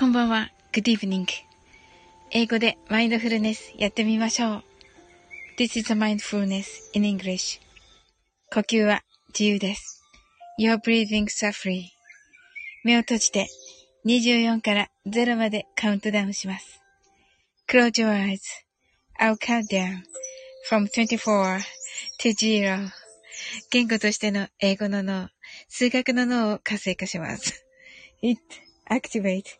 こんばんは。Good evening. 英語でマインドフルネスやってみましょう。This is a mindfulness in English. 呼吸は自由です。Your breathing are free. 目を閉じて24から0までカウントダウンします。Close your eyes. I'll count down from 24 to 0. 言語としての英語の脳、数学の脳を活性化します。It activates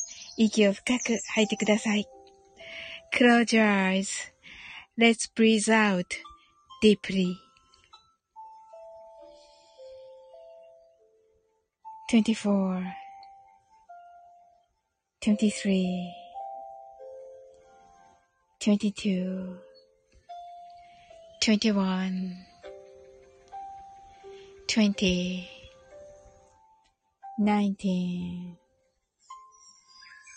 息を深く吐いてください。Close your eyes.Let's breathe out deeply. 24 23 22 21 20 19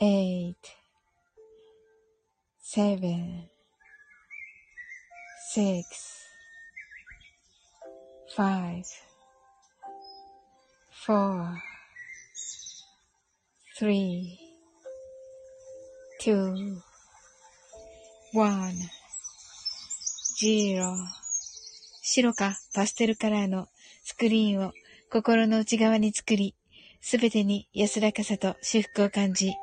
eight, seven, six, five, four, three, two, one, zero 白かパステルカラーのスクリーンを心の内側に作り、すべてに安らかさと至福を感じ、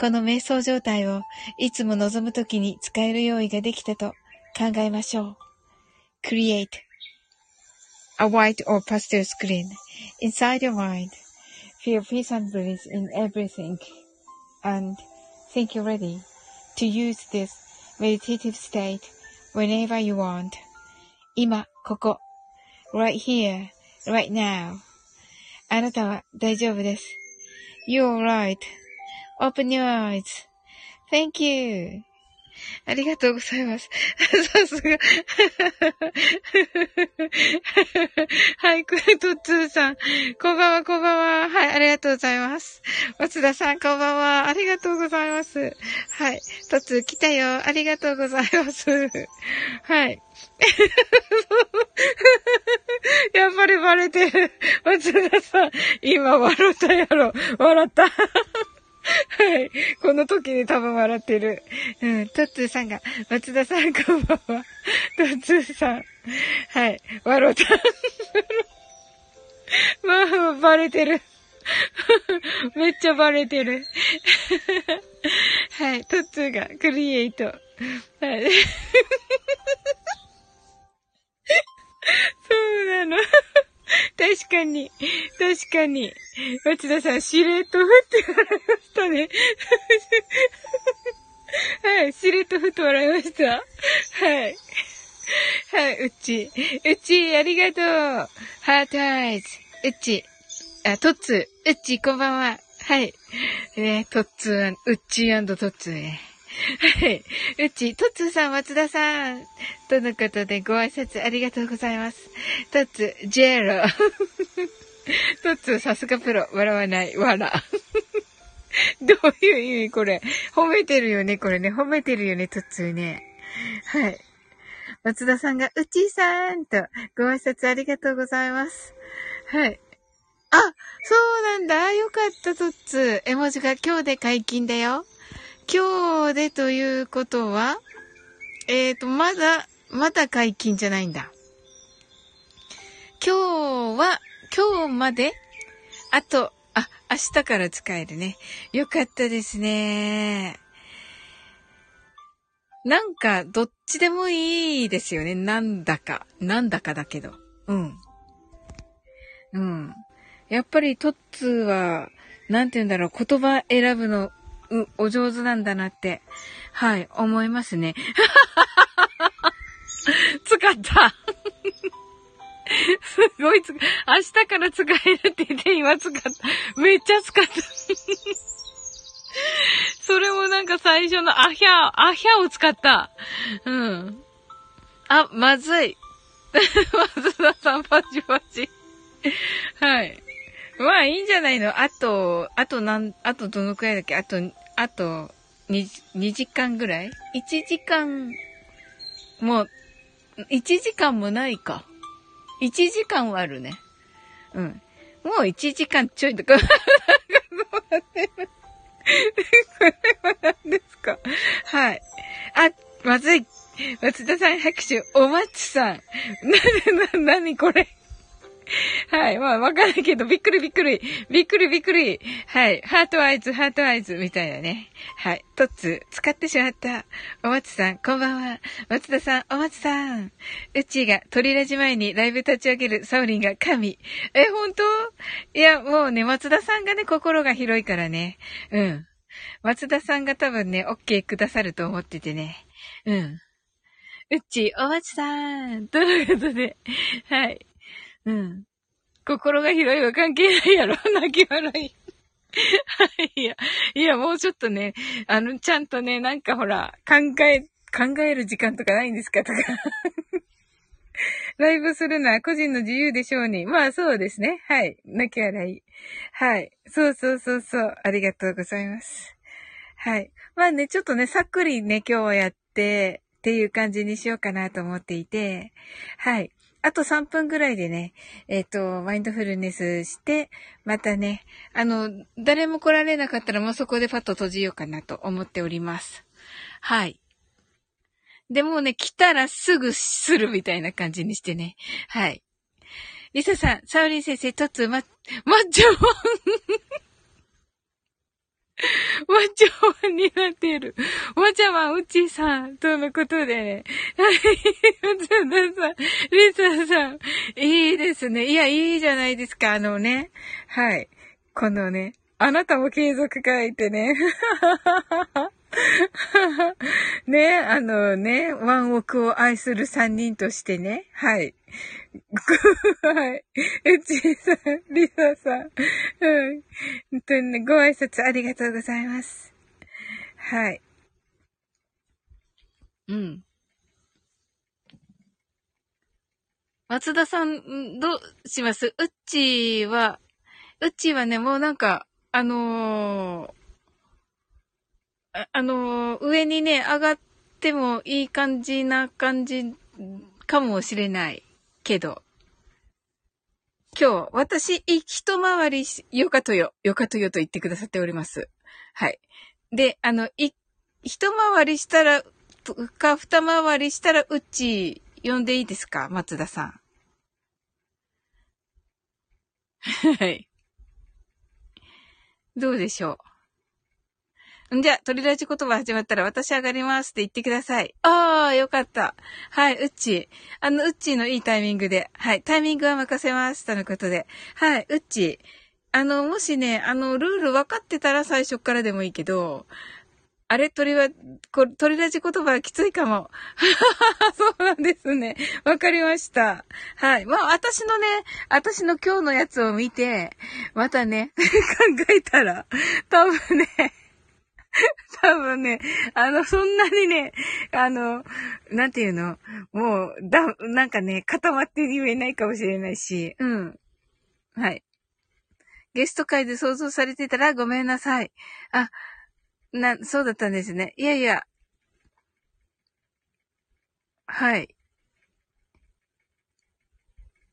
この瞑想状態をいつも望むときに使える用意ができたと考えましょう。Create a white or pastel screen inside your mind. Feel peace and bliss in everything. And think you're ready to use this meditative state whenever you want. 今、ここ。right here, right now. あなたは大丈夫です。You're right.Open your eyes.Thank you. ありがとうございます。さすが。はい、クルトッツーさん。こんばんは、こんばんは。はい、ありがとうございます。松田さん、こんばんは。ありがとうございます。はい、トッツー来たよ。ありがとうございます。はい。やっぱりバレてる。松田さん、今笑ったやろ。笑った。はい。この時に多分笑ってる。うん。トッツーさんが、松田さんこんばんは。トッツーさん。はい。笑った。まあ、バレてる。めっちゃバレてる。はい。トッツーがクリエイト。はい。そうなの。確かに。確かに。松田さん、しれっとふって笑いましたね。はい、しれっとふって笑いました。はい。はい、うち。うち、ありがとう。ハートアイズ。うち。あ、トッツ。うち、こんばんは。はい。ね、トッツー、うっちートッツーね。はい。うち、トッツーさん、松田さん。とのことでご挨拶ありがとうございます。トッツー、ジェロ。トッツー、さすがプロ。笑わない。笑。どういう意味これ？褒めてるよね、これね。褒めてるよね、とっつーね。はい。松田さんが、うちーさんと、ご挨拶ありがとうございます。はい。あ、そうなんだ。よかった、とっつー。絵文字が今日で解禁だよ。今日でということは、えっ、ー、と、まだ、まだ解禁じゃないんだ。今日は、今日まであと、あ、明日から使えるね。よかったですね。なんか、どっちでもいいですよね。なんだか。なんだかだけど。うん。うん。やっぱりトッツーは、なんて言うんだろう、言葉選ぶの、お上手なんだなって、はい、思いますね。使った すごいつ、明日から使えるって言って今使った。めっちゃ使った。それもなんか最初のアヒャー、アヒャを使った。うん。あ、まずい。松田さんパチパチ。はい。まあいいんじゃないの？あと、あとなん、あとどのくらいだっけ？あと、あと2、2時間ぐらい ?1 時間、もう、1時間もないか。1時間はあるね。うん。もう1時間ちょいとか。これは何ですか？はい。あ、まずい。松田さん拍手、お松さん。な、な、なにこれ？はい。まあ、わかんないけど、びっくりびっくり。びっくりびっくり。はい。 heart eyes、heart eyes、みたいなね。はい。トッツ、使ってしまった。お松さん、こんばんは。松田さん、お松さん。うちーがトリラジ前にライブ立ち上げるサオリンが神。え、本当？いや、もうね、松田さんがね、心が広いからね。うん。松田さんが多分ね、オッケーくださると思っててね。うん。うっち、お松さん。ということで、はい。うん。心が広いは関係ないやろ。泣き笑い。はい。いや、いや、もうちょっとね、あの、ちゃんとね、なんかほら、考え、考える時間とかないんですかとか。ライブするのは個人の自由でしょうに。まあそうですね。はい。泣き笑い。はい。そうそうそうそう。ありがとうございます。はい。まあね、ちょっとね、さっくりね、今日はやって、っていう感じにしようかなと思っていて、はい。あと3分ぐらいでね、えっ、ー、と、マインドフルネスして、またね、あの、誰も来られなかったらもうそこでパッと閉じようかなと思っております。はい。でもね、来たらすぐするみたいな感じにしてね。はい。リサさん、サウリン先生、トツ、ま、マッチョわちゃわになってる。わちゃわうちさん、とのことでね。はい。松田さん、リサさん、いいですね。いや、いいじゃないですか。あのね。はい。このね、あなたも継続書いてね。ね、あのね、ワンオクを愛する三人としてね。はい。はい。うちさん、りささん。うん。本当にね、ご挨拶ありがとうございます。はい。うん。松田さん、どうします？うっちーは、うっちーはね、もうなんか、あのー、あ、あのー、上にね、上がってもいい感じな感じかもしれない。けど、今日、私、一回りしよかとよ、よかとよと言ってくださっております。はい。で、あの、い、一回りしたら、か二回りしたら、うち、呼んでいいですか？松田さん。はい。どうでしょう？んじゃ、鳥ラジ言葉始まったら私上がりますって言ってください。ああ、よかった。はい、うっちー。あの、うっちーのいいタイミングで。はい、タイミングは任せます。とのことで。はい、うっちー。あの、もしね、あの、ルール分かってたら最初からでもいいけど、あれ鳥は、こ鳥ラジ言葉はきついかも。そうなんですね。わかりました。はい。まあ、私のね、私の今日のやつを見て、またね、考えたら、多分ね、多分ね、あの、そんなにね、あの、なんていうの、もう、だ、なんかね、固まって言えないかもしれないし、うん。はい。ゲスト会で想像されてたらごめんなさい。あ、な、そうだったんですね。いやいや。はい。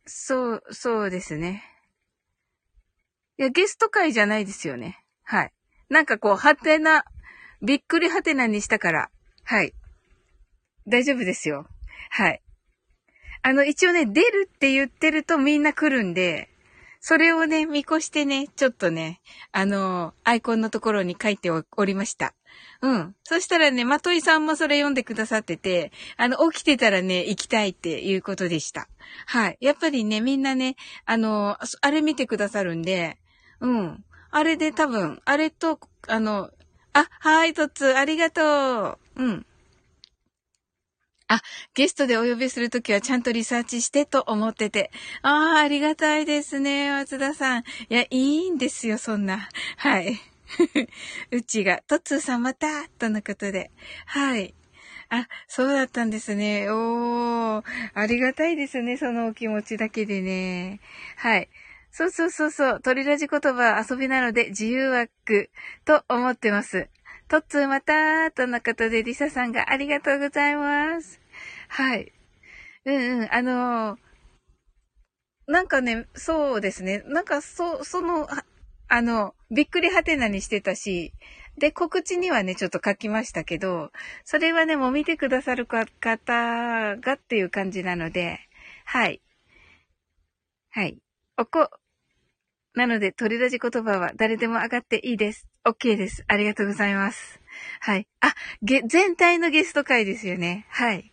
そう、そうですね。いや、ゲスト会じゃないですよね。はい。なんかこう、はてな、びっくりはてなにしたから。はい。大丈夫ですよ。はい。あの、一応ね、出るって言ってるとみんな来るんで、それをね、見越してね、ちょっとね、あの、アイコンのところに書いておりました。うん。そしたらね、まといさんもそれ読んでくださってて、あの、起きてたらね、行きたいっていうことでした。はい。やっぱりね、みんなね、あの、あれ見てくださるんで、うん。あれで多分、あれと、あの、あ、はい、とつ、ありがとう。うん。あ、ゲストでお呼びするときはちゃんとリサーチしてと思ってて。ああ、ありがたいですね、松田さん。いや、いいんですよ、そんな。はい。うちが、とつーさんまたとのことで。はい。あ、そうだったんですね。おー、ありがたいですね、そのお気持ちだけでね。はい。そうそうそうそう、鳥ラジ言葉は遊びなので自由枠と思ってます。とっつーまたーとのことでリサさんがありがとうございます。はい。うんうん、あのー、なんかね、そうですね。なんか、そ、その、あの、びっくりはてなにしてたし、で、告知にはね、ちょっと書きましたけど、それはね、もう見てくださる方がっていう感じなので、はい。はい。おこ、なので、鳥ラジ言葉は誰でも上がっていいです。OK です。ありがとうございます。はい。あ、げ、全体のゲスト会ですよね。はい。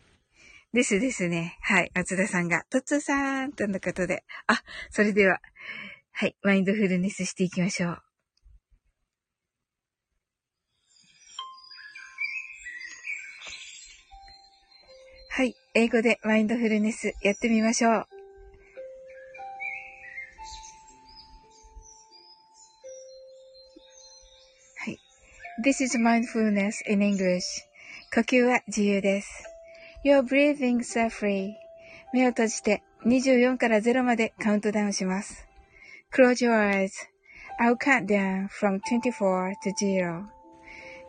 ですですね。はい。松田さんが、とつさんとのことで。あ、それでは、はい。マインドフルネスしていきましょう。はい。英語でマインドフルネスやってみましょう。This is mindfulness in English. 呼吸は自由です。Your breathings are free. 目を閉じて24から0までカウントダウンします。Close your eyes. I'll count down from 24 to 0.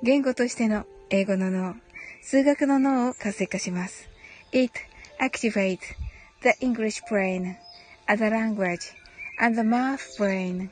言語としての英語の脳、数学の脳を活性化します。It activates the English brain, other language, and the math brain.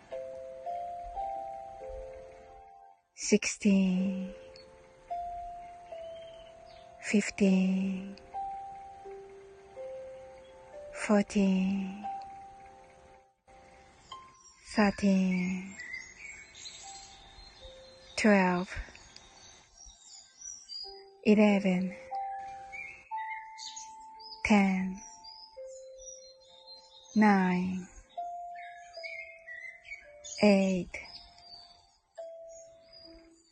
16 15 14 13 12 11 10 9 8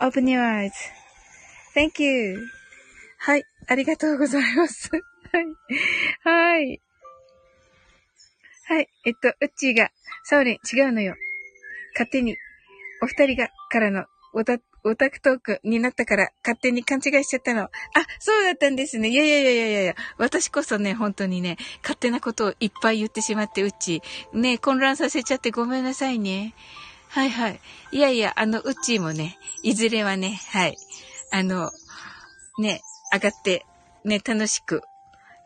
Open your eyes.Thank you. はい。ありがとうございます。はい。はい。はい。えっと、うっちーが、サオリン、違うのよ。勝手に、お二人が、からの、おた、オタクトークになったから勝手に勘違いしちゃったの。あ、そうだったんですね。いやいやいやいやいや私こそね、本当にね、勝手なことをいっぱい言ってしまって、うっち、ね、混乱させちゃってごめんなさいね。はいはい。いやいや、あの、うちもね、いずれはね、はい。あの、ね、上がって、ね、楽しく、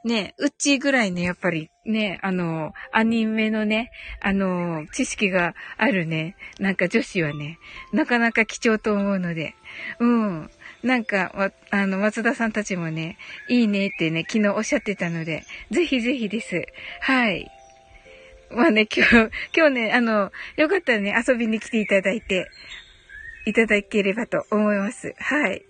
ね、うちぐらいね、やっぱり、ね、あの、アニメのね、あの、知識があるね、なんか女子はね、なかなか貴重と思うので、うん。なんか、あの、松田さんたちもね、いいねってね、昨日おっしゃってたので、ぜひぜひです。はい。まあね、今日、今日ね、あの、よかったらね、遊びに来ていただいて、いただければと思います。はい。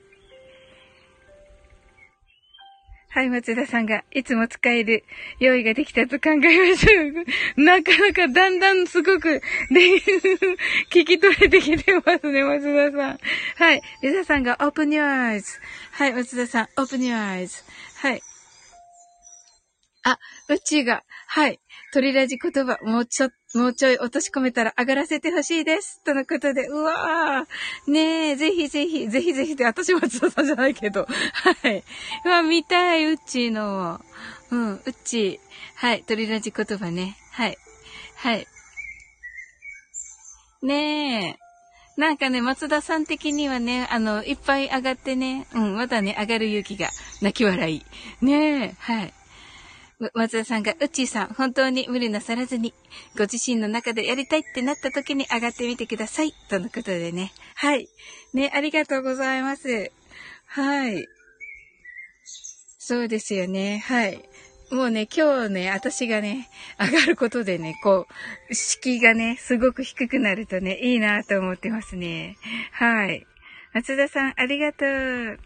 はい、松田さんが、いつも使える用意ができたと考えましょう。なかなかだんだんすごく、で、聞き取れてきてますね、松田さん。はい。リザさんが、open your eyes. はい、松田さん、open your eyes. はい。あ、うちが、はい。鳥ラジ言葉、もうちょ、もうちょい落とし込めたら上がらせてほしいです。とのことで、うわー。ねえ、ぜひぜひ、ぜひぜひって、私松田さんじゃないけど。はい。うわ、見たい、うっちーの。うん、うっちー。はい、鳥ラジ言葉ね。はい。はい。ねえ。なんかね、松田さん的にはね、あの、いっぱい上がってね、うん、まだね、上がる勇気が、泣き笑い。ねえ、はい。松田さんが、うちーさん、本当に無理なさらずに、ご自身の中でやりたいってなった時に上がってみてください。とのことでね。はい。ね、ありがとうございます。はい。そうですよね。はい。もうね、今日ね、私がね、上がることでね、こう、敷居がね、すごく低くなるとね、いいなと思ってますね。はい。松田さん、ありがとう。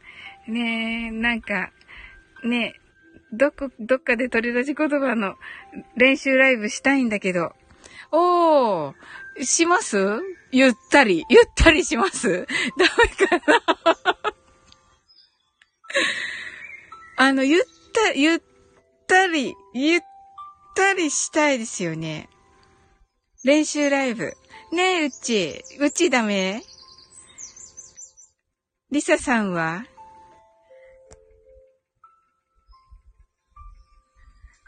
ねなんか、ねどこ、どっかで取り出し言葉の練習ライブしたいんだけど。おー、します？ゆったり。ゆったりします？ダメかな？あの、ゆった、ゆったり、ゆったりしたいですよね。練習ライブ。ねえ、うち。うちダメ？リサさんは？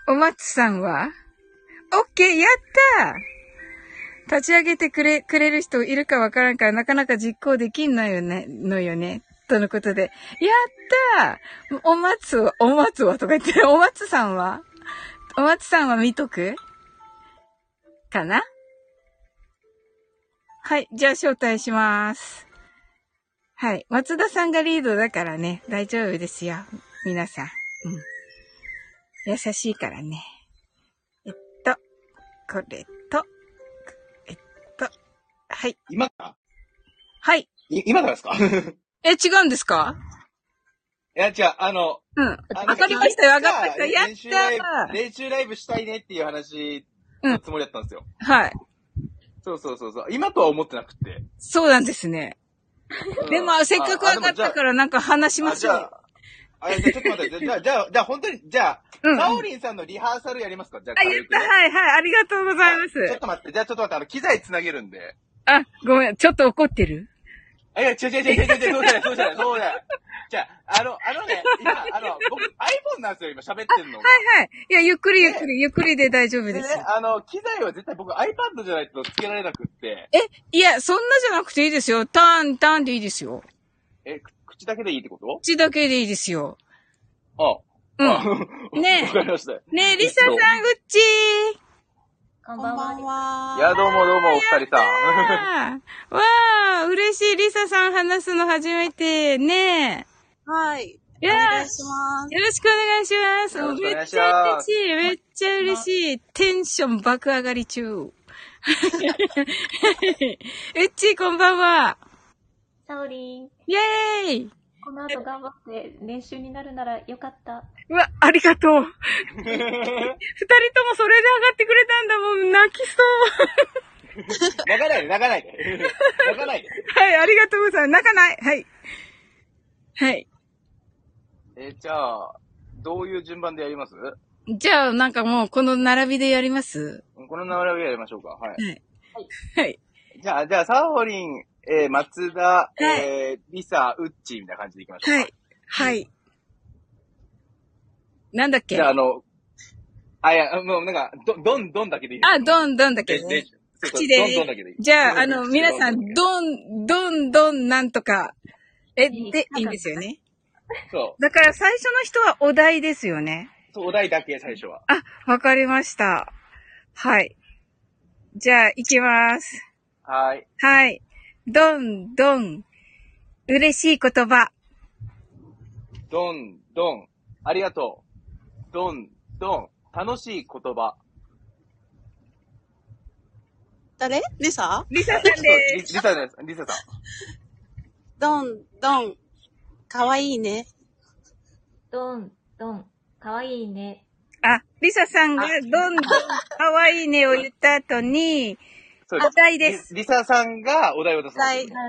お松さんは？オッケーやった立ち上げてくれ、くれる人いるかわからんからなかなか実行できんのよね、のよね。とのことで。やったお松は、お松は？とか言って、お松さんは？お松さんは見とく？かな？はい。じゃあ招待します。はい。松田さんがリードだからね、大丈夫ですよ。皆さん。うん。優しいからね。えっと、これと、えっと、はい。今かはい。今からですか？え、違うんですか？いや、違う、あの、うん。わかりましたよ、わかりました。やったー練習ライブしたいねっていう話のつもりだったんですよ。うん、はい。そうそうそうそう。今とは思ってなくて。そうなんですね。でも、せっかく上がったからなんか話しましょう。あ、じゃあちょっと待って、じゃあ、じゃあ、じゃあ本当に、じゃあ、うん、サオリンさんのリハーサルやりますか？じゃあ、あ、言った、はいはい、ありがとうございます。ちょっと待って、じゃあちょっと待って、あの、機材つなげるんで。あ、ごめん、ちょっと怒ってる？あ、いや、違う違う違う違う違う、そうじゃない、そうじゃない、そうじゃない。じゃあ、あの、あのね、今、あの、僕、iPhone なんですよ、今喋ってるの。はいはい。いや、ゆっくりゆっくり、ゆっくりで大丈夫です。でね、あの、機材は絶対僕 iPad じゃないとつけられなくって。え、いや、そんなじゃなくていいですよ。ターン、ターンでいいですよ。え、口だけでいいってこと？口だけでいいですよ。あ、うん。ねえ わかりました。ねえ、リサさん、うっちこんこんばんは。いや、どうもどうも、お二人さん。ーわあ、嬉しい。リサさん話すの初めて。ねはい。え。いやお願ーいします。よろしくお願いします。よろしくお願いしめっちゃます嬉しい。めっちゃ嬉しい。テンション爆上がり中。うっちー、こんばんは。サオリン、イェーイこの後頑張って練習になるならよかった。うわ、ありがとう。二人ともそれで上がってくれたんだもん。泣きそう。泣かないで、泣かないで。泣かないで。はい、ありがとうございます。泣かない。はい。はい。え、じゃあ、どういう順番でやります？じゃあ、なんかもう、この並びでやります？この並びでやりましょうか。はい。はい。はい。じゃあ、じゃあ、サオリン、えー、松田、えー、リサ、ウッチーみたいな感じでいきましょうか。はい。はい。なんだっけ？じゃあ、あの、あ、いや、もうなんか、ど、どん、どんだけでいいでどんどんだけでね。そうそう口でどんどんだけでいい。じゃあ、あの、皆さん、どんどん、どんどんなんとか、え、で、いいんですよね。そだから最初の人はお題ですよね。う。そう、お題だけ、最初は。あ、わかりました。はい。じゃあ、行きます。はい。はい。どんどん。嬉しい言葉。どん、どん、ありがとう。どん、どん、楽しい言葉。誰？リサ？リサさんそうリサです。リサさん。ドン、ドン。かわいいね。ドン、ドン、かわいいね。す。あ、リサさんがどんどん可愛いねを言った後に、そうお題です。リリサさんがお題を出すはいはい。じゃあ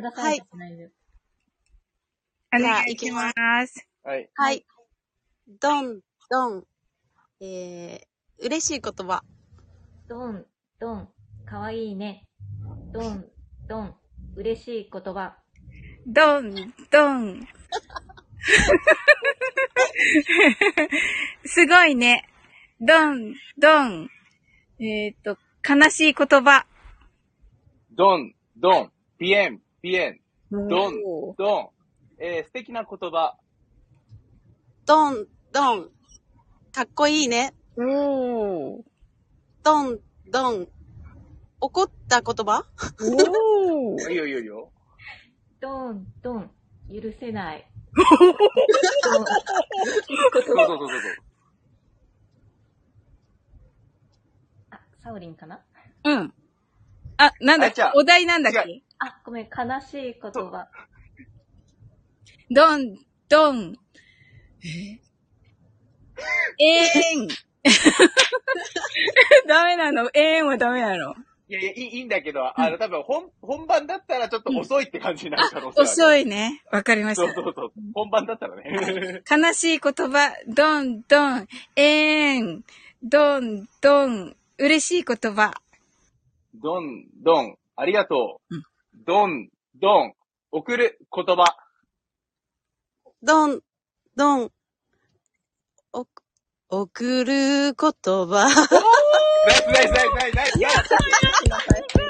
願いします。はい。はい。ドン、ドン。えー、嬉しい言葉。ドン、ドン、かわいいね。ドン、ドン、嬉しい言葉。どんどん。すごいね。どんどん。えっ、と、悲しい言葉。どん、どん、ピエン、ピエン、どんおー、どん。えー、素敵な言葉。ドン、ドン。かっこいいね。おー。ドン、ドン。怒った言葉？おー。いいよいいよいいよ。ドン、ドン、許せない。そうそうそうそうそう。あ、サオリンかな？うん。あ、なんだっけ？お題なんだっ違けあ、ごめん、悲しい言葉。どん、どん。え？えーん。ダメなの？ええんはダメなの？いやいや、いいいいんだけど、あの、多分本、本番だったらちょっと遅いって感じになる可能性ある。遅い。いね。わかりました。そうそうそう。本番だったらね。悲しい言葉、どんどん、ええん、どんどん、嬉しい言葉。どん、どん、ありがとう。うん。どん、どん、送る言葉。ドン、ドン。お、送る言葉。ナイスナイスナイスナイスナイスナイス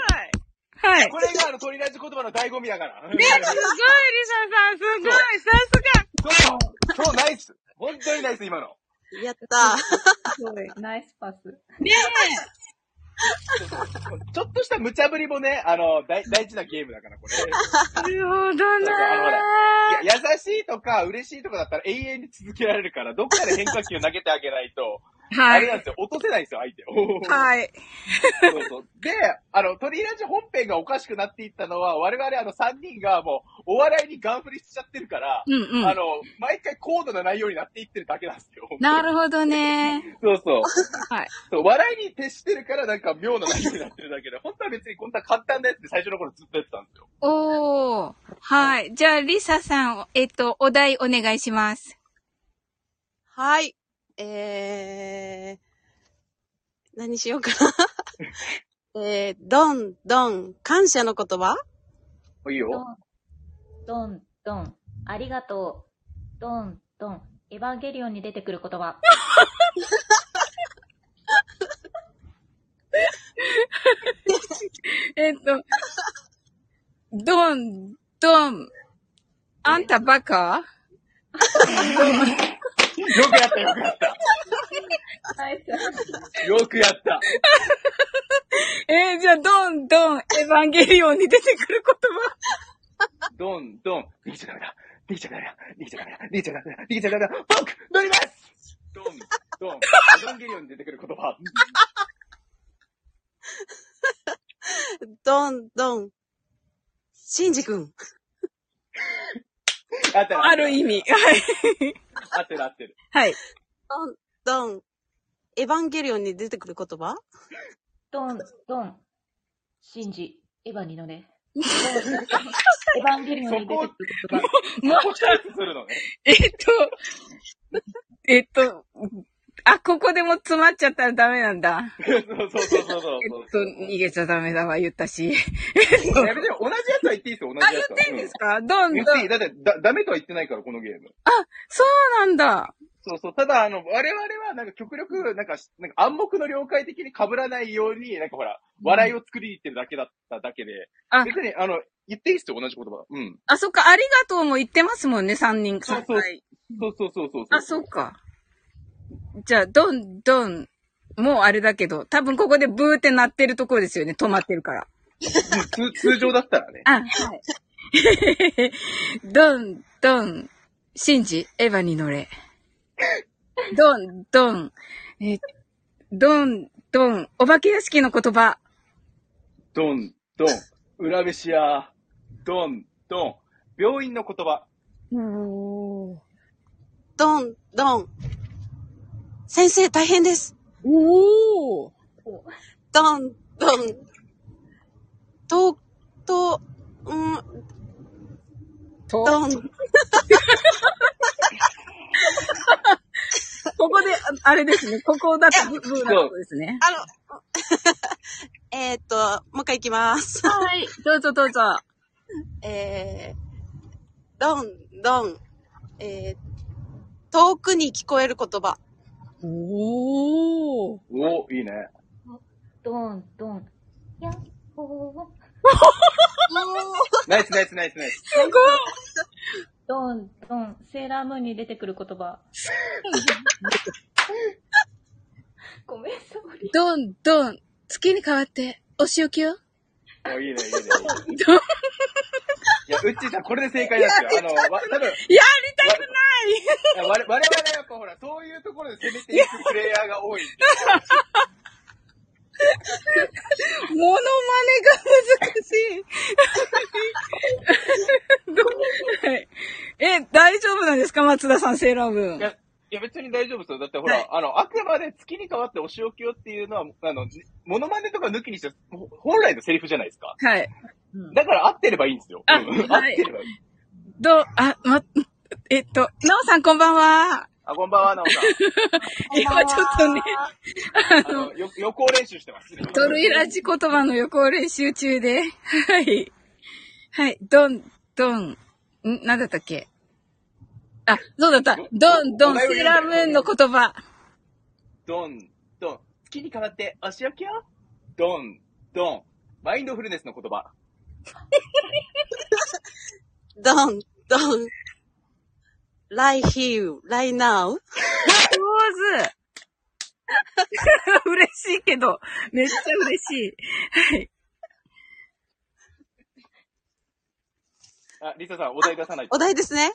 はい。これがあの、鳥ラジ言葉の醍醐味だから。すごい、リサさん、すごい、さすが。そう、そう、ナイス。本当にナイス、今の。やったナイスパス。ね ちょっとした無茶ぶりもね、あの、大大事なゲームだから、これ。え。なるほどだからあのほならいや、優しいとか嬉しいとかだったら永遠に続けられるから、どっかで変化球投げてあげないと、あはい。れなんですよ、落とせないんですよ、相手を。はい。そうそう。で、あの、鳥ラジ本編がおかしくなっていったのは、我々あの3人がもう、お笑いにガン振りしちゃってるから、うんうん。あの、毎回高度な内容になっていってるだけなんですよ。なるほどね。そうそう。はい。そう笑いに徹してるからなんか妙な内容になってるだけで、本当は別にこんな簡単なやつで最初の頃ずっとやってたんですよ。おー。はい。じゃあ、リサさん、えっと、お題お願いします。はい。えー、何しようかな。えー、どん、どん、感謝の言葉？いいよ。ドン、ドン、ありがとう。ドン、ドン、エヴァンゲリオンに出てくる言葉。えっと、ドン、ドン、あんたバカ？よくやった、よくやった。よくやった。えー、じゃあ、ドン、ドン、エヴァンゲリオンに出てくる言葉。ドン、ドン。逃げちゃダメだ。逃げちゃダメだ。逃げちゃダメだ。逃げちゃダメだ。逃げちゃダメだ。フォーク乗りますドン、ドン。エヴァンゲリオンに出てくる言葉。ドン、ドン。シンジ君。あってる。ある意味。はい。合ってる合ってる。はい。ドン、ドン。エヴァンゲリオンに出てくる言葉？ドン、ドン。シンジ、エヴァに乗れ。ド ンエヴァンゲリオンに出てくる言葉。もうもうするのね。えっと、えっと、あ、ここでも詰まっちゃったらダメなんだ。そうそうそうそうそうえっと、逃げちゃダメだわ、言ったし。いや別に同じやつは言っていいですよ、同じあ、やつは。言っていいんですか、うんどんどん。言っていい。だって、だ、ダメとは言ってないから、このゲーム。そうなんだ。そうそう。ただ、あの、我々は、なんか極力、なんか、なんか暗黙の了解的に被らないように、なんかほら、笑いを作りに行ってるだけだっただけで、あ別に、あの、言っていいっすよ、同じ言葉。うん。あ、そっか、ありがとうも言ってますもんね、三人。そうそう三回そうそうそうそう。あ、そうか。じゃあ、どんどん、もうあれだけど、多分ここでブーって鳴ってるところですよね、止まってるから。うん通通常だったらね。あ、はい。どん、どん、シンジ、エヴァに乗れ。どん、どん、え、どん、どん、お化け屋敷の言葉。ドン、ドン、裏飯屋、ドン、ドン、病院の言葉。おー。ドン、ドン。先生大変です。おー。ドン、ドン。と、と、うん、と、ドン。ここで、ああれですね、ここだとブブーなとこですね。あの、えーっと、もう一回いきます。はい、どうぞどうぞ。えー、ドン、ドン。えー、遠くに聞こえる言葉。おー。おいいね。ドン、ドン。やっほー。ナイスナイスナイスナイス。すごいドン、ドン。セーラームーンに出てくる言葉。ごめん、ソーリー。どんどん、月に変わって、お仕置きよ。おいいね、いいね。いや、うっちーさん、これで正解ですよ。あの、わ、多分。やりたくない我々はね、やっぱほら、そういうところで攻めていくプレイヤーが多い。モノマネが難しい。どはいえ、大丈夫なんですか松田さん、セーラームーン。いや、いや別に大丈夫ですよ。だってほら、はいあの、あくまで月に変わってお仕置きよっていうのは、あの、モノマネとか抜きにして、ほ本来のセリフじゃないですか。はい。うんだから合ってればいいんですよ。あうんはい合ってればいい。どう、あ、ま、えっと、なおさんこんばんは。あ、こんばんは、なおさん。今ちょっとね、あの、よ予行練習してます。トルイラジ言葉の予行練習中で。はい。はい。どん、どん。ん？なんだったっけ？あ、そうだった。どん、どん、セーラームーンの言葉。ドン、ドン。月に変わってお仕置きよ。ドン、ドン。マインドフルネスの言葉。ドン、ドン。lie here, lie now. 上手 嬉しいけど、めっちゃ嬉しい。はい。あ、リサさん、お題出さないと。お題ですね。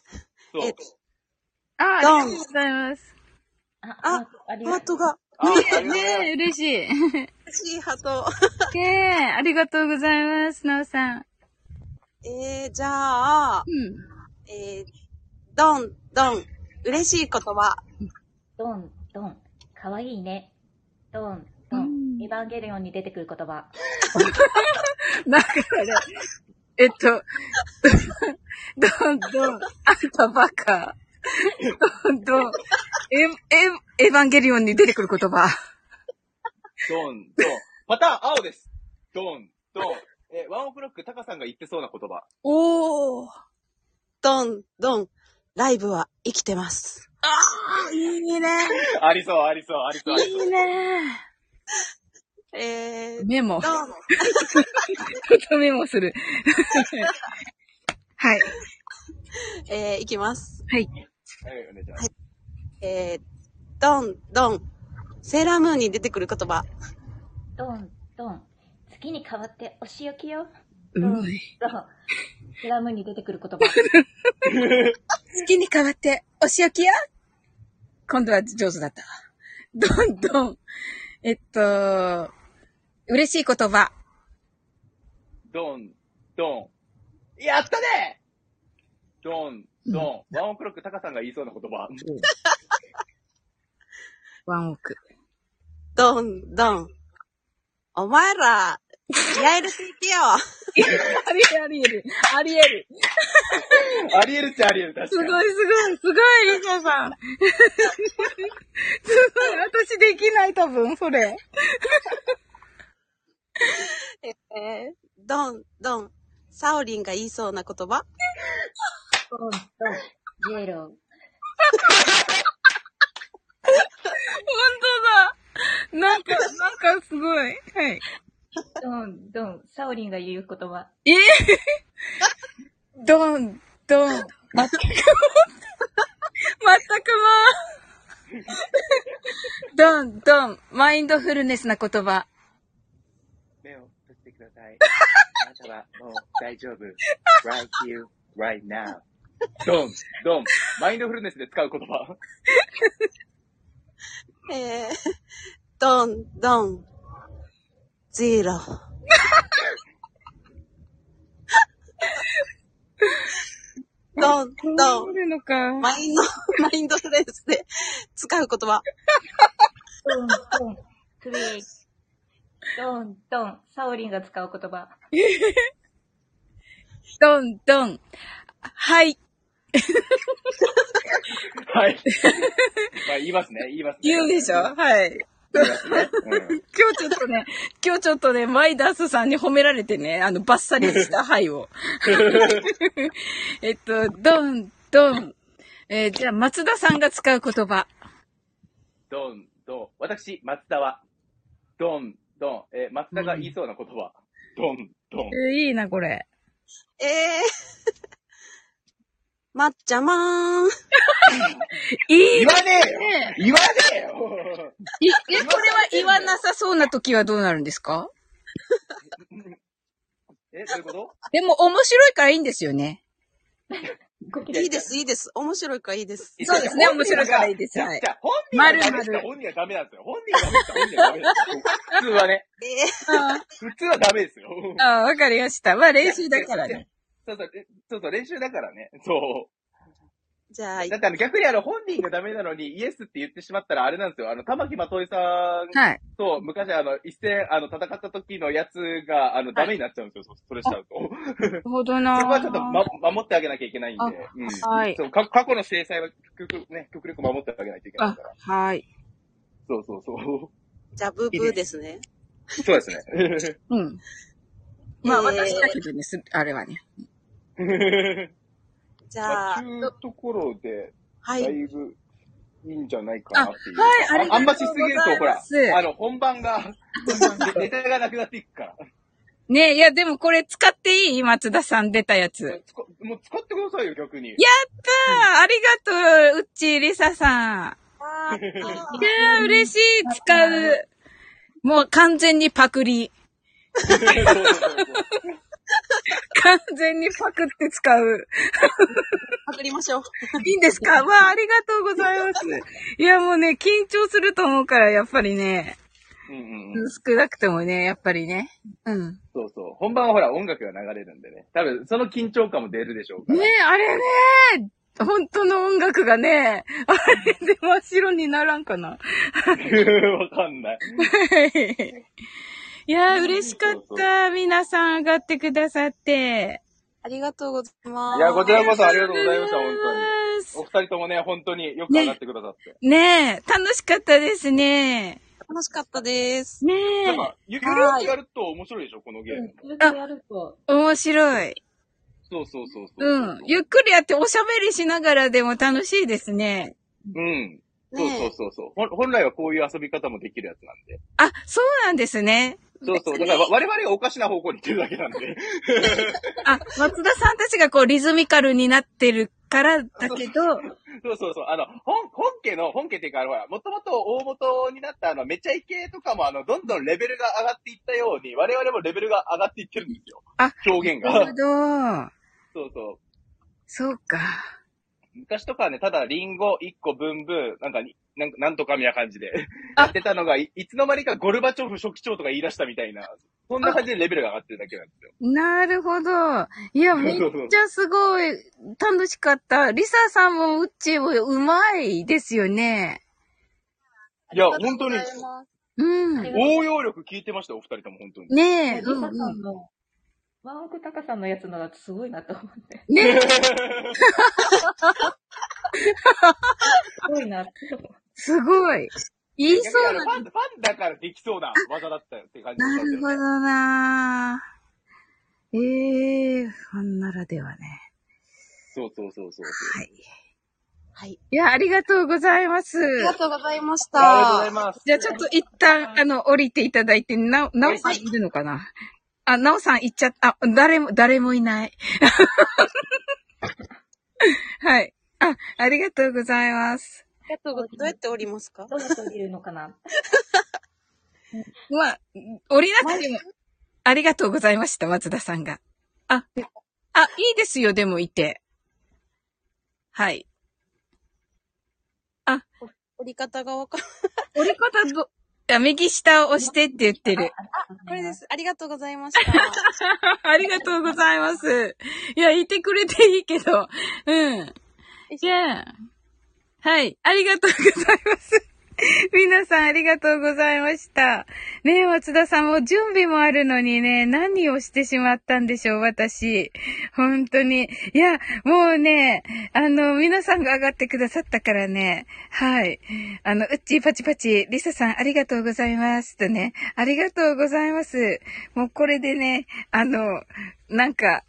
そうえ。あ、ありがとうございます。あ、あありがとう。ハートが。あ、ありがとうございますねえ、嬉しい。嬉しいハート。ねえ、ありがとうございます、なおさん。えー、じゃあ、うん。えー、ドン、ドン。嬉しい言葉。ドン、ドン。かわいいね。ドン、ドうんン。エヴァンゲリオンに出てくる言葉。なんかね、えっと、どんどん、あんたバカ。どんどん、え、え、エヴァンゲリオンに出てくる言葉。ドン、ドン。また、青です。ドン、ドン。え、ワンオクロック、タカさんが言ってそうな言葉。おー。ドン、ドン。ライブは生きてます。あー、いいね。ありそう、ありそう、ありそう、ありそう。いいね。えー、メモ。ち。ょっとメモする。はい。えー、いきます。はい。はい、お願いします。えー、ドン、ドン。セーラームーンに出てくる言葉。ドン、ドン。月に変わってお仕置きよ。うドン、ドンまい。。セラムーンに出てくる言葉。好きに変わって、お仕置きや今度は上手だった。どんどん。えっと、嬉しい言葉。ドン、ドン。やったねドン、ドン。ワンオクロックタカさんが言いそうな言葉。ワンオク。ドン、ドン。お前ら、気合入れていけよ。ありえる、ありえる。ありえる。ありえるっちゃありえる、確かに。すごい、すごい、すごい、リサさん。すごい、私できない、多分、それ。えー、ドン、ドン。サオリンが言いそうな言葉？ドン、ドン。イエロー。本当だ。なんか、なんかすごい。はい。ドン、ドン。サオリンが言う言葉。ええドン、ドン。全く、全くもう。ドン、ドン。マインドフルネスな言葉。目を閉じてください。あなたはもう大丈夫。right here, right now. ドン、ドン。マインドフルネスで使う言葉。えー、ドン、ドン。ゼロ。ドン、ドン。るのか。マインド、マインドフルネスで使う言葉。ドン、ドン。クリエイト。ドン、ドン。サオリンが使う言葉。ドン、ドン。はい。はい。まあ言いますね、言いますね。言うでしょ？はい。ね。うん今日ちょっとね、今日ちょっとね、マイダースさんに褒められてね、あの、バッサリした はいを。えっと、ドン、ドン。えーじゃあ、松田さんが使う言葉。ドン、ドン。私、松田は、ドン、ドン。えー松田が言いそうな言葉。ドン、ドン。えーいいな、これ。えー、まっちゃまーん。いい言わねえよね言わねえよいえ、これは言わなさそうな時はどうなるんですか？え、どういうこと？でも、面白いからいいんですよね。いいです、いいです。面白いからいいです。そうですね面白いからいいですはいじゃあ本人がダメし丸々か本人はダメなんですよ。本人がダメしか本人はダメですよ。普通はね。普通はダメですよ。あ、ああわかりました。まあ、練習だからね。そうそう、えそうそう、練習だからね。そー、じゃあ、う。だってあの逆にあの本人がダメなのにイエスって言ってしまったらあれなんですよ。あの、玉木まといさんはい。と昔あの、一戦あの、戦った時のやつが、あの、ダメになっちゃうんですよ。そそれしちゃうと。なるほどなそこはちょっと、ま、守ってあげなきゃいけないんで。うん。はいそう、か過去の制裁は極力ね、極力守ってあげないといけないあから。、はい。そうそうそう。じゃあ、ブーブーですね。そうですね。うん。まあ、えー私だけどね、すあれはね。じまあ、ゃあ、というところで、だはい。いぶいいんじゃないかなっていう。あはいありがとうございますあんましすぎると、ほら、あの、本番が、ネタがなくなっていくから。ねいや、でもこれ使っていい？松田さん出たやつ。もう使ってくださいよ、逆に。やったーありがとううっちーりささん。いやー、嬉しい使う。もう完全にパクリ。完全にパクって使う。パクりましょう。いいんですか？わあ、ありがとうございます。いや、もうね、緊張すると思うから、やっぱりね、うんうんうん。少なくともね、やっぱりね。うん。そうそう。本番はほら、音楽が流れるんでね。多分、その緊張感も出るでしょうから。ねあれね本当の音楽がね、あれで真っ白にならんかな。わかんない。いやー、嬉しかった。皆さん上がってくださって。ありがとうございます。いや、こちらこそありがとうございました、本当に。当お二人ともね、本当によく上がってくださって。に。ねえ、楽しかったですね。楽しかったです。ねなんか、ゆるくやると面白いでしょ、このゲーム。ゆるくやると、え、面白い。そうそうそうそう。うん。ゆっくりやっておしゃべりしながらでも楽しいですね。うん。うそうそうそうそう。本来はこういう遊び方もできるやつなんで。あ、そうなんですね。そうそう。だからわ我々がおかしな方向に行ってるだけなんで。あ、松田さんたちがこうリズミカルになってるからだけど、そうそうそう。あの、本、本家の、本家っていうか、あのほら、もともと大元になったあの、めちゃイケとかもあの、どんどんレベルが上がっていったように、我々もレベルが上がっていってるんですよ。あ、表現がなるほ。ど。そうそう。そうか。昔とかはね、ただリンゴ1個ブンブン、なんかに、なんかなんとかみたいな感じで、あやってたのがい、いつの間にかゴルバチョフ書記長とか言い出したみたいな、そんな感じでレベルが上がってるだけなんですよ。なるほど。いや、めっちゃすごい楽しかった。リサさんもうっちーもうまいですよね。いや、本当に、うん。応用力聞いてましたよ、お二人とも本当に。ねえ、リサさうんうんんの、ワンオクタカさんのやつのだとすごいなと思って。ねすごいなって。すごい。言いそうなファン、ファンだからできそうな技だったよって感じなるほどなぁ。ええー、ファンならではね。そうそうそうそう。はい。はい。いや、ありがとうございます。ありがとうございましありがとうござたい。ます。じゃあちょっと一旦、あの、降りていただいて、な、なおさんいるのかなあ、なおさん行っちゃった。あ、誰も、誰もいない。はい。あ、ありがとうございます。ありがとうございます。どうやって降りますか？どうやって降りるのかな？まあ、降りなくても、ありがとうございました、松田さんが。あ、あ、いいですよ、でもいて。はい。降り方がわかる。降り方ど、あ、右下を押してって言ってる。あこれで。す。ありがとうございました。ありがとうございます。いや、いてくれていいけど。うん。いや、はい。ありがとうございます。皆さんありがとうございました。ねえ、松田さんも準備もあるのにね、何をしてしまったんでしょう、私。本当に。いや、もうね、あの、皆さんが上がってくださったからね。はい。あの、うっちーパチパチ、リサさんありがとうございます。とね、ありがとうございます。もうこれでね、あの、なんか、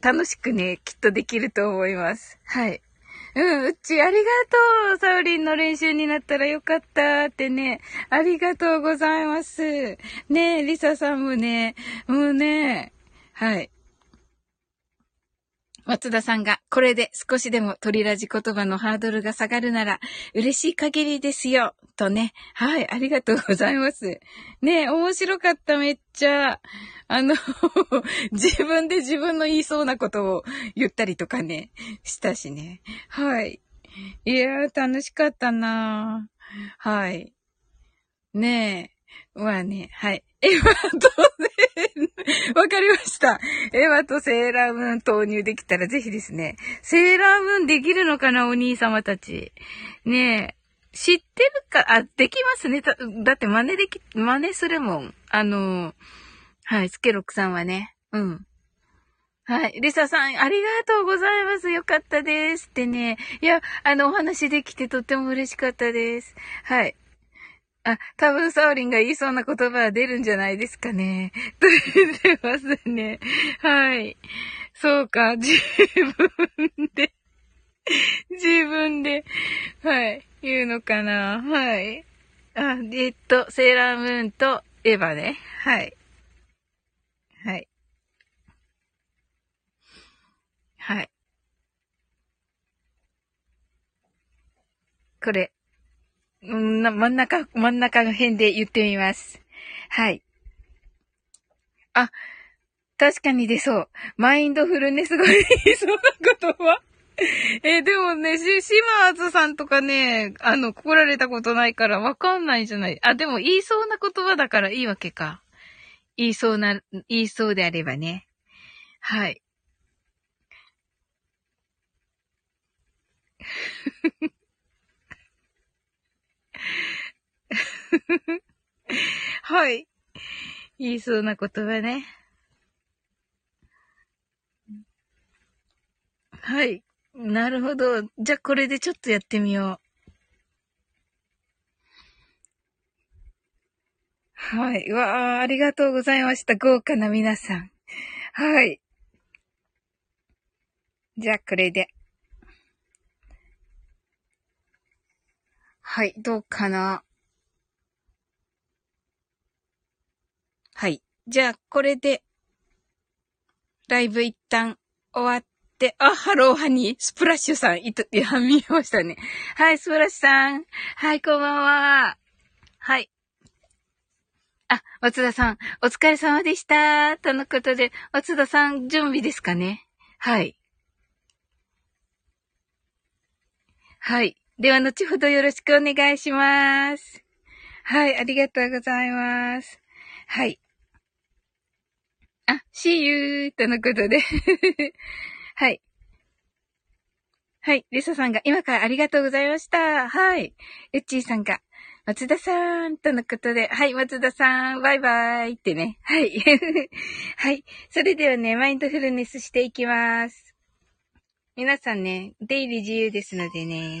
楽しくね、きっとできると思います。はい。うん、うち、ありがとう。サウリンの練習になったらよかったってね。ありがとうございます。ねえ、リサさんもね、もうね、はい。松田さんが、これで少しでも鳥ラジ言葉のハードルが下がるなら、嬉しい限りですよ。とね。はい、ありがとうございます。ね、面白かった、めっちゃ。あの、自分で自分の言いそうなことを言ったりとかね、したしね。はい。いやー、楽しかったなはい。ねえ。まあね、はい。エヴァとね、わかりました。エヴァとセーラームーン投入できたらぜひですね。セーラームーンできるのかな、お兄様たち。ねえ。知ってるか、あ、できますね。だだって真似でき、真似するもん。あの、はい、スケロックさんはね。うん。はい。リサさん、ありがとうございます。よかったです。ってね。いや、あの、お話できてとっても嬉しかったです。はい。あ、多分サオリンが言いそうな言葉は出るんじゃないですかね。と言ってますね。はい。そうか、自分で、自分で、はい、言うのかな。はい。あ、えっと、セーラームーンとエヴァね。はい。はい。はい。これ、ん真ん中、真ん中の辺で言ってみます。はい。あ、確かに出そう。マインドフルネスが言いそうなことは。えでもね、し、島津さんとかね、あの、来られたことないからわかんないじゃない。あ、でも言いそうな言葉だからいいわけか。言いそうな、言いそうであればね。はい。はい。言いそうな言葉ね。はい。なるほど。じゃあこれでちょっとやってみよう。はい。わあ、ありがとうございました。豪華な皆さん。はい。じゃあこれで。はい、どうかな。はい。じゃあ、これで、ライブ一旦終わって、あ、ハローハニー、スプラッシュさん、いと、いや、見ましたね。はい、スプラッシュさん。はい、こんばんは。はい。あ、松田さん、お疲れ様でした。とのことで、松田さん、準備ですかねはい。はい。では、後ほどよろしくお願いします。はい、ありがとうございます。はい。あ、see you! とのことで。はい。はい。リサさんが今からありがとうございました。はい。エッチーさんが、松田さんとのことで、はい、松田さん、バイバイってね。はい。はい。それではね、マインドフルネスしていきます。皆さんね、出入り自由ですのでね。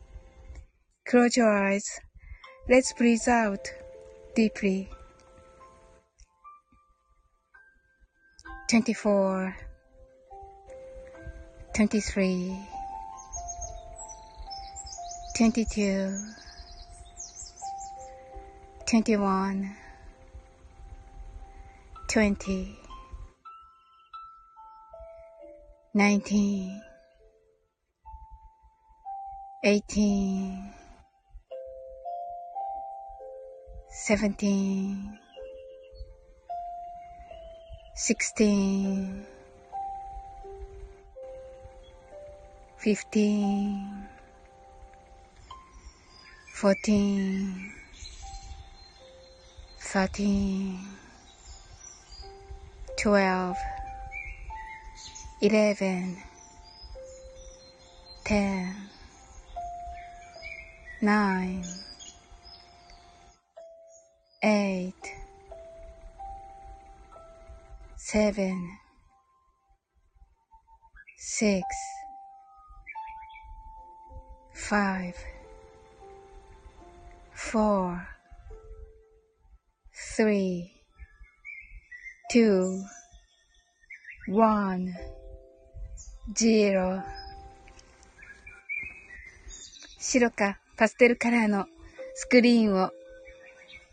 Close your eyes. Let's breathe out deeply. 24 23 22 21 20 19 18 17 16 15 14 13 12 11 10 9 eight, seven, six, five, four, three, two, one, zero. 白かパステルカラーのスクリーンを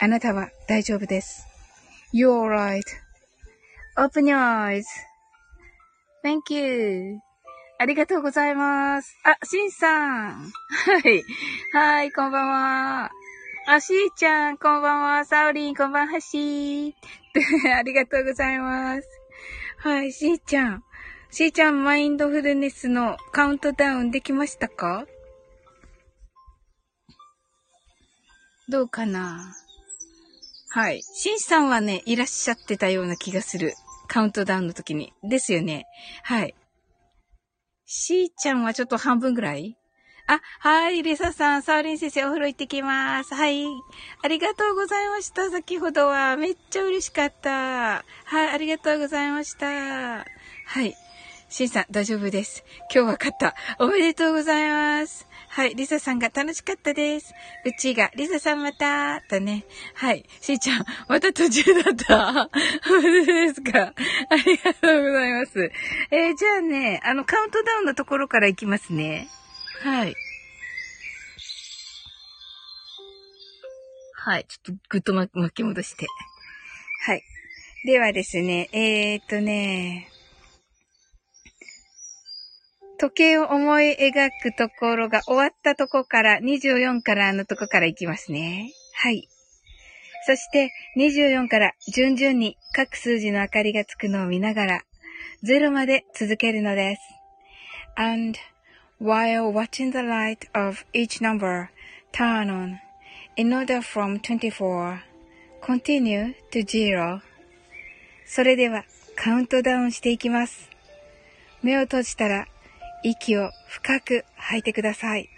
あなたは大丈夫です。You're right.Open your eyes.Thank you. ありがとうございます。あ、しんさん。はい。はい、こんばんは。あ、しーちゃん、こんばんは。サオリン、こんばんはしー。ありがとうございます。はい、しーちゃん。しーちゃん、マインドフルネスのカウントダウンできましたか？どうかな？はい。しんさんはね、いらっしゃってたような気がする。カウントダウンの時に。ですよね。はい。しーちゃんはちょっと半分ぐらい？あ、はい、リサさん、サーリン先生お風呂行ってきます。はい。ありがとうございました。先ほどは。めっちゃ嬉しかった。はい、ありがとうございました。はい。シンさん、大丈夫です。今日は勝った。おめでとうございます。はい、リサさんが楽しかったです。うちが、リサさんまた、とね。はい、しーちゃん、また途中だった。本当ですか？ありがとうございます。えー、じゃあね、あの、カウントダウンのところからいきますね。はい。はい。ちょっとぐっと巻き戻して。はい。ではですね、えー、っとね、時計を思い描くところが終わったとこから、24からのとこからいきますね。はい。そして、24から順々に各数字の明かりがつくのを見ながら、0まで続けるのです。and while watching the light of each number turn on in order from 24 continue to zero それではカウントダウンしていきます。目を閉じたら息を深く吐いてください。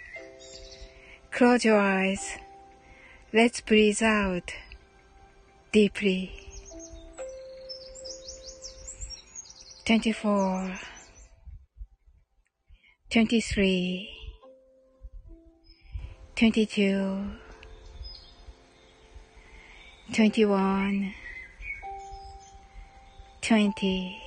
Close your eyes. Let's breathe out deeply. 24 23 22 21 20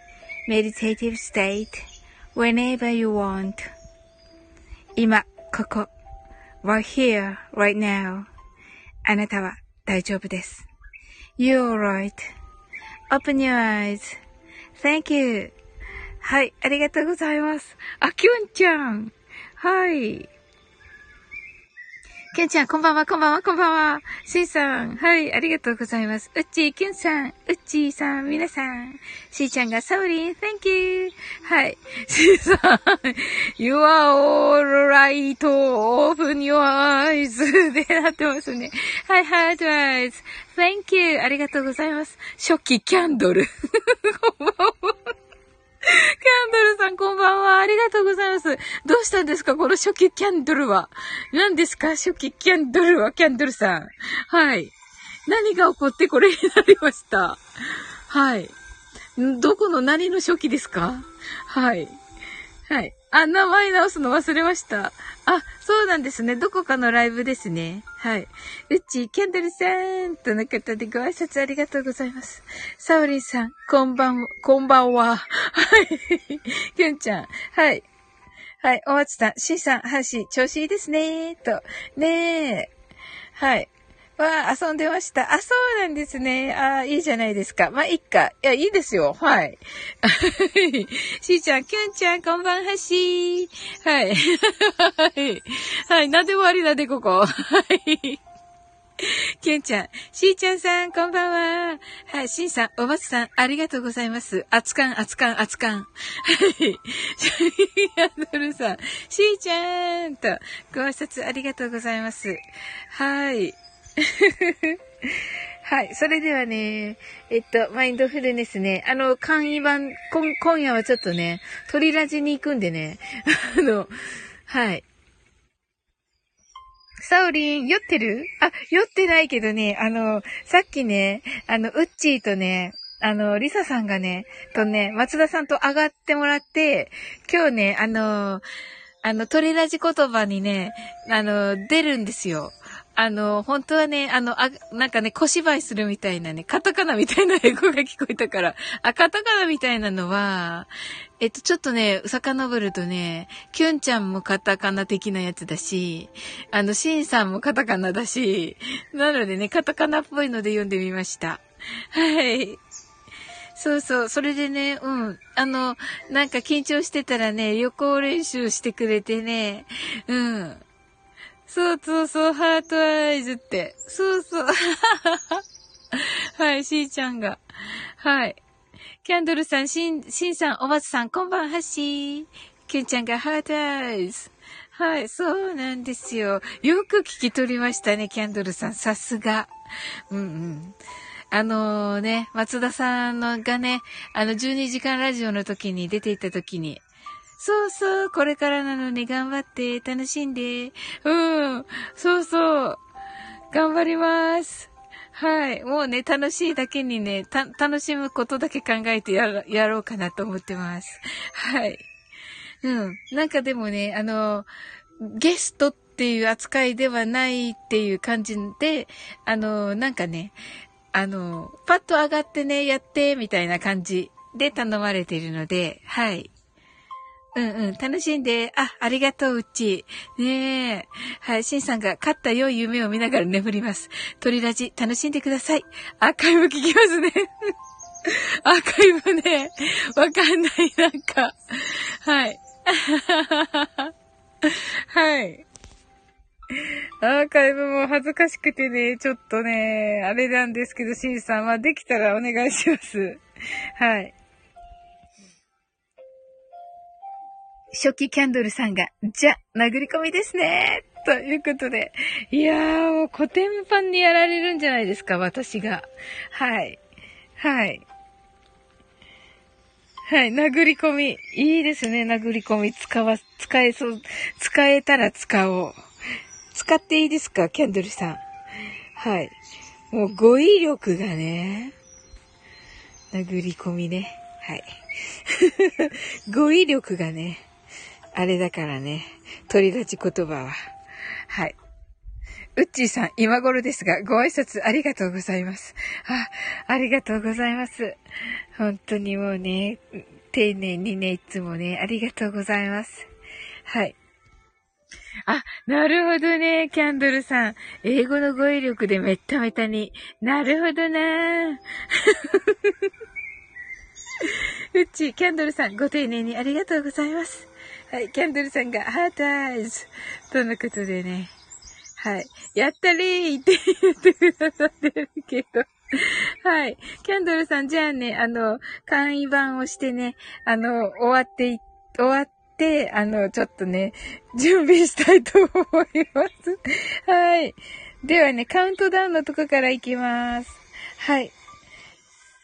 meditative state whenever you want. 今、ここ、right here, right now. あなたは大丈夫です。You're right. Open your eyes. Thank you. はい、ありがとうございます。あ、きゅんちゃん。はい。 きゅんちゃん、こんばんは、こんばんは、こんばんは。しんさん、はい、ありがとうございます。うっちー、きゅんさん、うっちーさん、皆さん。しーちゃんが、サウリン、thank you. はい。しんさん、you are all right, open your eyes でなってますね。はい、hard eyes. thank you. ありがとうございます。初期キャンドル。こんばんは。キャンドルさんこんばんは。ありがとうございます。どうしたんですかこの初期キャンドルは。何ですか初期キャンドルは、キャンドルさん。はい。何が起こってこれになりました。はい。どこの何の初期ですか？はい。はい。あ、名前直すの忘れました。あ、そうなんですね。どこかのライブですね。はい。うっち、キャンドルさんとの方でご挨拶ありがとうございます。サオリンさん、こんばん、こんばんは。はい。キュンちゃん、はい。はい、おわちさん、シーさん、はし、調子いいですねーと。ねえ。はい。わあ、遊んでました。あ、そうなんですね。あいいじゃないですか。まあ、いっか。いや、いいですよ。はい。しーちゃん、きゅんちゃん、こんばんはしー。はい。はい。はい。なんで終わりなんで、ここ？はい。けんちゃん、しーちゃんさん、こんばんは。はい、しんさん、おばつさん、ありがとうございます。あつかん、あつかん、あつかん。はい。ヤドルさん、しーちゃんと、ご挨拶ありがとうございます。はい。はい。それではね、えっと、マインドフルネスね、あの、簡易版、今今夜はちょっとね、鳥ラジに行くんでね、あの、はい。サオリン、酔ってる？あ、酔ってないけどね、あの、さっきね、あの、ウッチーとね、あの、リサさんがね、とね、松田さんと上がってもらって、今日ね、あの、あの、トレラジ言葉にね、あの、出るんですよ。あの、本当はね、あの、あ、なんかね、小芝居するみたいなね、カタカナみたいな英語が聞こえたから、あ、カタカナみたいなのは、えっと、ちょっとね、遡るとね、キュンちゃんもカタカナ的なやつだし、あの、シンさんもカタカナだし、なのでね、カタカナっぽいので読んでみました。はい。そうそう。それでね、うん。あの、なんか緊張してたらね、旅行練習してくれてね、うん。そうそうそう、ハートアイズって。そうそう。はい、しーちゃんが。はい。キャンドルさん、しん、しんさん、おばつさん、こんばんはしー。きゅんちゃんがハートアイズ。はい、そうなんですよ。よく聞き取りましたね、キャンドルさん。さすが。うんうん。あのー、ね、松田さんのがね、あの、12時間ラジオの時に出ていた時に、そうそう、これからなのに頑張って楽しんで。うん、そうそう。頑張ります。はい。もうね、楽しいだけにね、た、楽しむことだけ考えてややろうかなと思ってます。はい。うん。なんかでもね、あの、ゲストっていう扱いではないっていう感じで、あの、なんかね、あの、パッと上がってね、やって、みたいな感じで頼まれているので、はい。うんうん。楽しんで。あ、ありがとう、うち。ねえ。はい。しんさんが勝った良い夢を見ながら眠ります。鳥ラジ、楽しんでください。アーカイブ聞きますね。アーカイブね。わかんない、なんか。はい。はい。アーカイブも恥ずかしくてね、ちょっとね、あれなんですけど、しんさんはできたらお願いします。はい。初期キャンドルさんが、じゃ、殴り込みですねということで。いやー、もう古典版にやられるんじゃないですか、私が。はい。はい。はい、殴り込み。いいですね、殴り込み。使わ、使えそう、使えたら使おう。使っていいですか、キャンドルさん。はい。もう語彙力がね。殴り込みね。はい。語彙力がね。あれだからね。取り立ち言葉は。はい。うっちーさん、今頃ですが、ご挨拶ありがとうございます。あ、ありがとうございます。本当にもうね、丁寧にね、いつもね、ありがとうございます。はい。あ、なるほどね、キャンドルさん。英語の語彙力でめっためたに。なるほどなうっち、キャンドルさん、ご丁寧にありがとうございます。はい、キャンドルさんがハートアイズとのことでね。はい。やったりーって言ってくださってるけど。はい。キャンドルさん、じゃあね、あの、簡易版をしてね、あの、終わってい、終わって、あの、ちょっとね、準備したいと思います。はい。ではね、カウントダウンのとこからいきます。はい。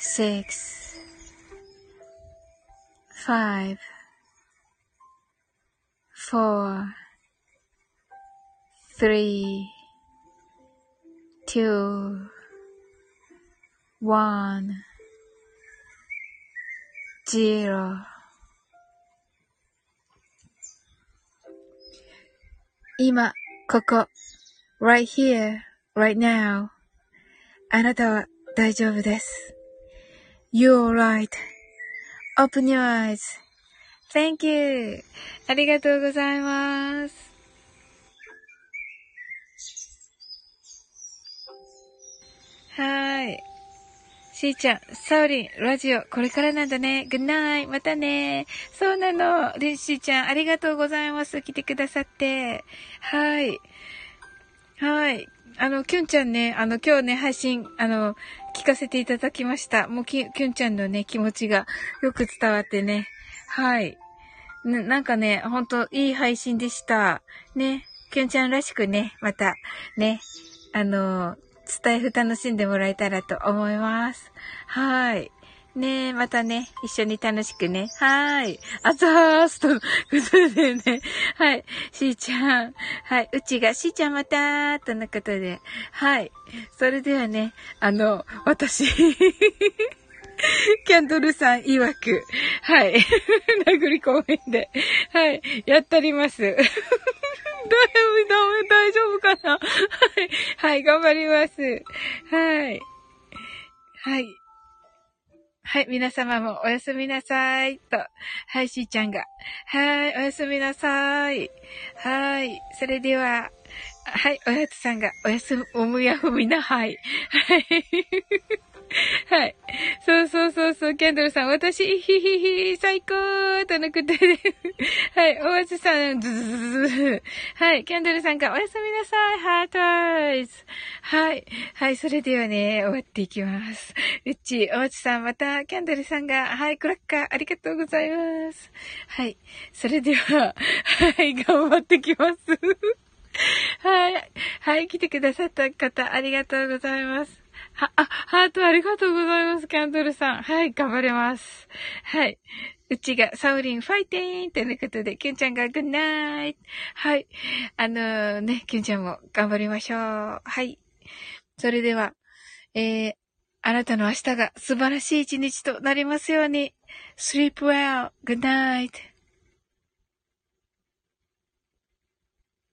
six, five, four, three, two, one, zero. 今、ここ、right here, right now. あなたは大丈夫です。 You're right.Open your eyes.Thank you. ありがとうございます。はーい。しーちゃん、サオリン、ラジオ、これからなんだね。グッナイ、またね。そうなの。で、しーちゃん、ありがとうございます。来てくださって。はい。はい。あの、キュンちゃんね、あの、今日ね、配信、あの、聞かせていただきました。もうき、きゅんちゃんのね、気持ちがよく伝わってね。はい。ななんかね、ほんと、いい配信でした。ね。きゅんちゃんらしくね、また、ね、あの、スタイフ楽しんでもらえたらと思います。はい。ねえ、またね、一緒に楽しくね。はーい。あざーすと、ことでね。はい。しーちゃん。はい。うちが、しーちゃんまたーとのことで。はい。それではね、あの、私、キャンドルさん曰く、はい。殴り公園で、はい。やってります。だめ、だめ、大丈夫かな？はい。はい、頑張ります。はい。はい。はい、皆様もおやすみなさい。と。はい、しーちゃんが。はい、おやすみなさい。はい。それでは、はい、おやつさんが、おやす、おむやふみな、はい。はい。はい。そうそうそうそう、キャンドルさん、私、ひひひ、最高とのことで。はい、おわつさん、ズズズズ。はい、キャンドルさんが、おやすみなさい、ハートアイズ。はい。はい、それではね、終わっていきます。うち、おわつさん、また、キャンドルさんが、はい、クラッカー、ありがとうございます。はい。それでは、はい、頑張ってきます。はい。はい、来てくださった方、ありがとうございます。あ、ハートありがとうございます、キャンドルさん。はい、頑張れます。はい。うちが、サオリンファイティーンということで、キュンちゃんが good night はい。あのー、ね、キュンちゃんも頑張りましょう。はい。それでは、えー、あなたの明日が素晴らしい一日となりますように。sleep well. good night.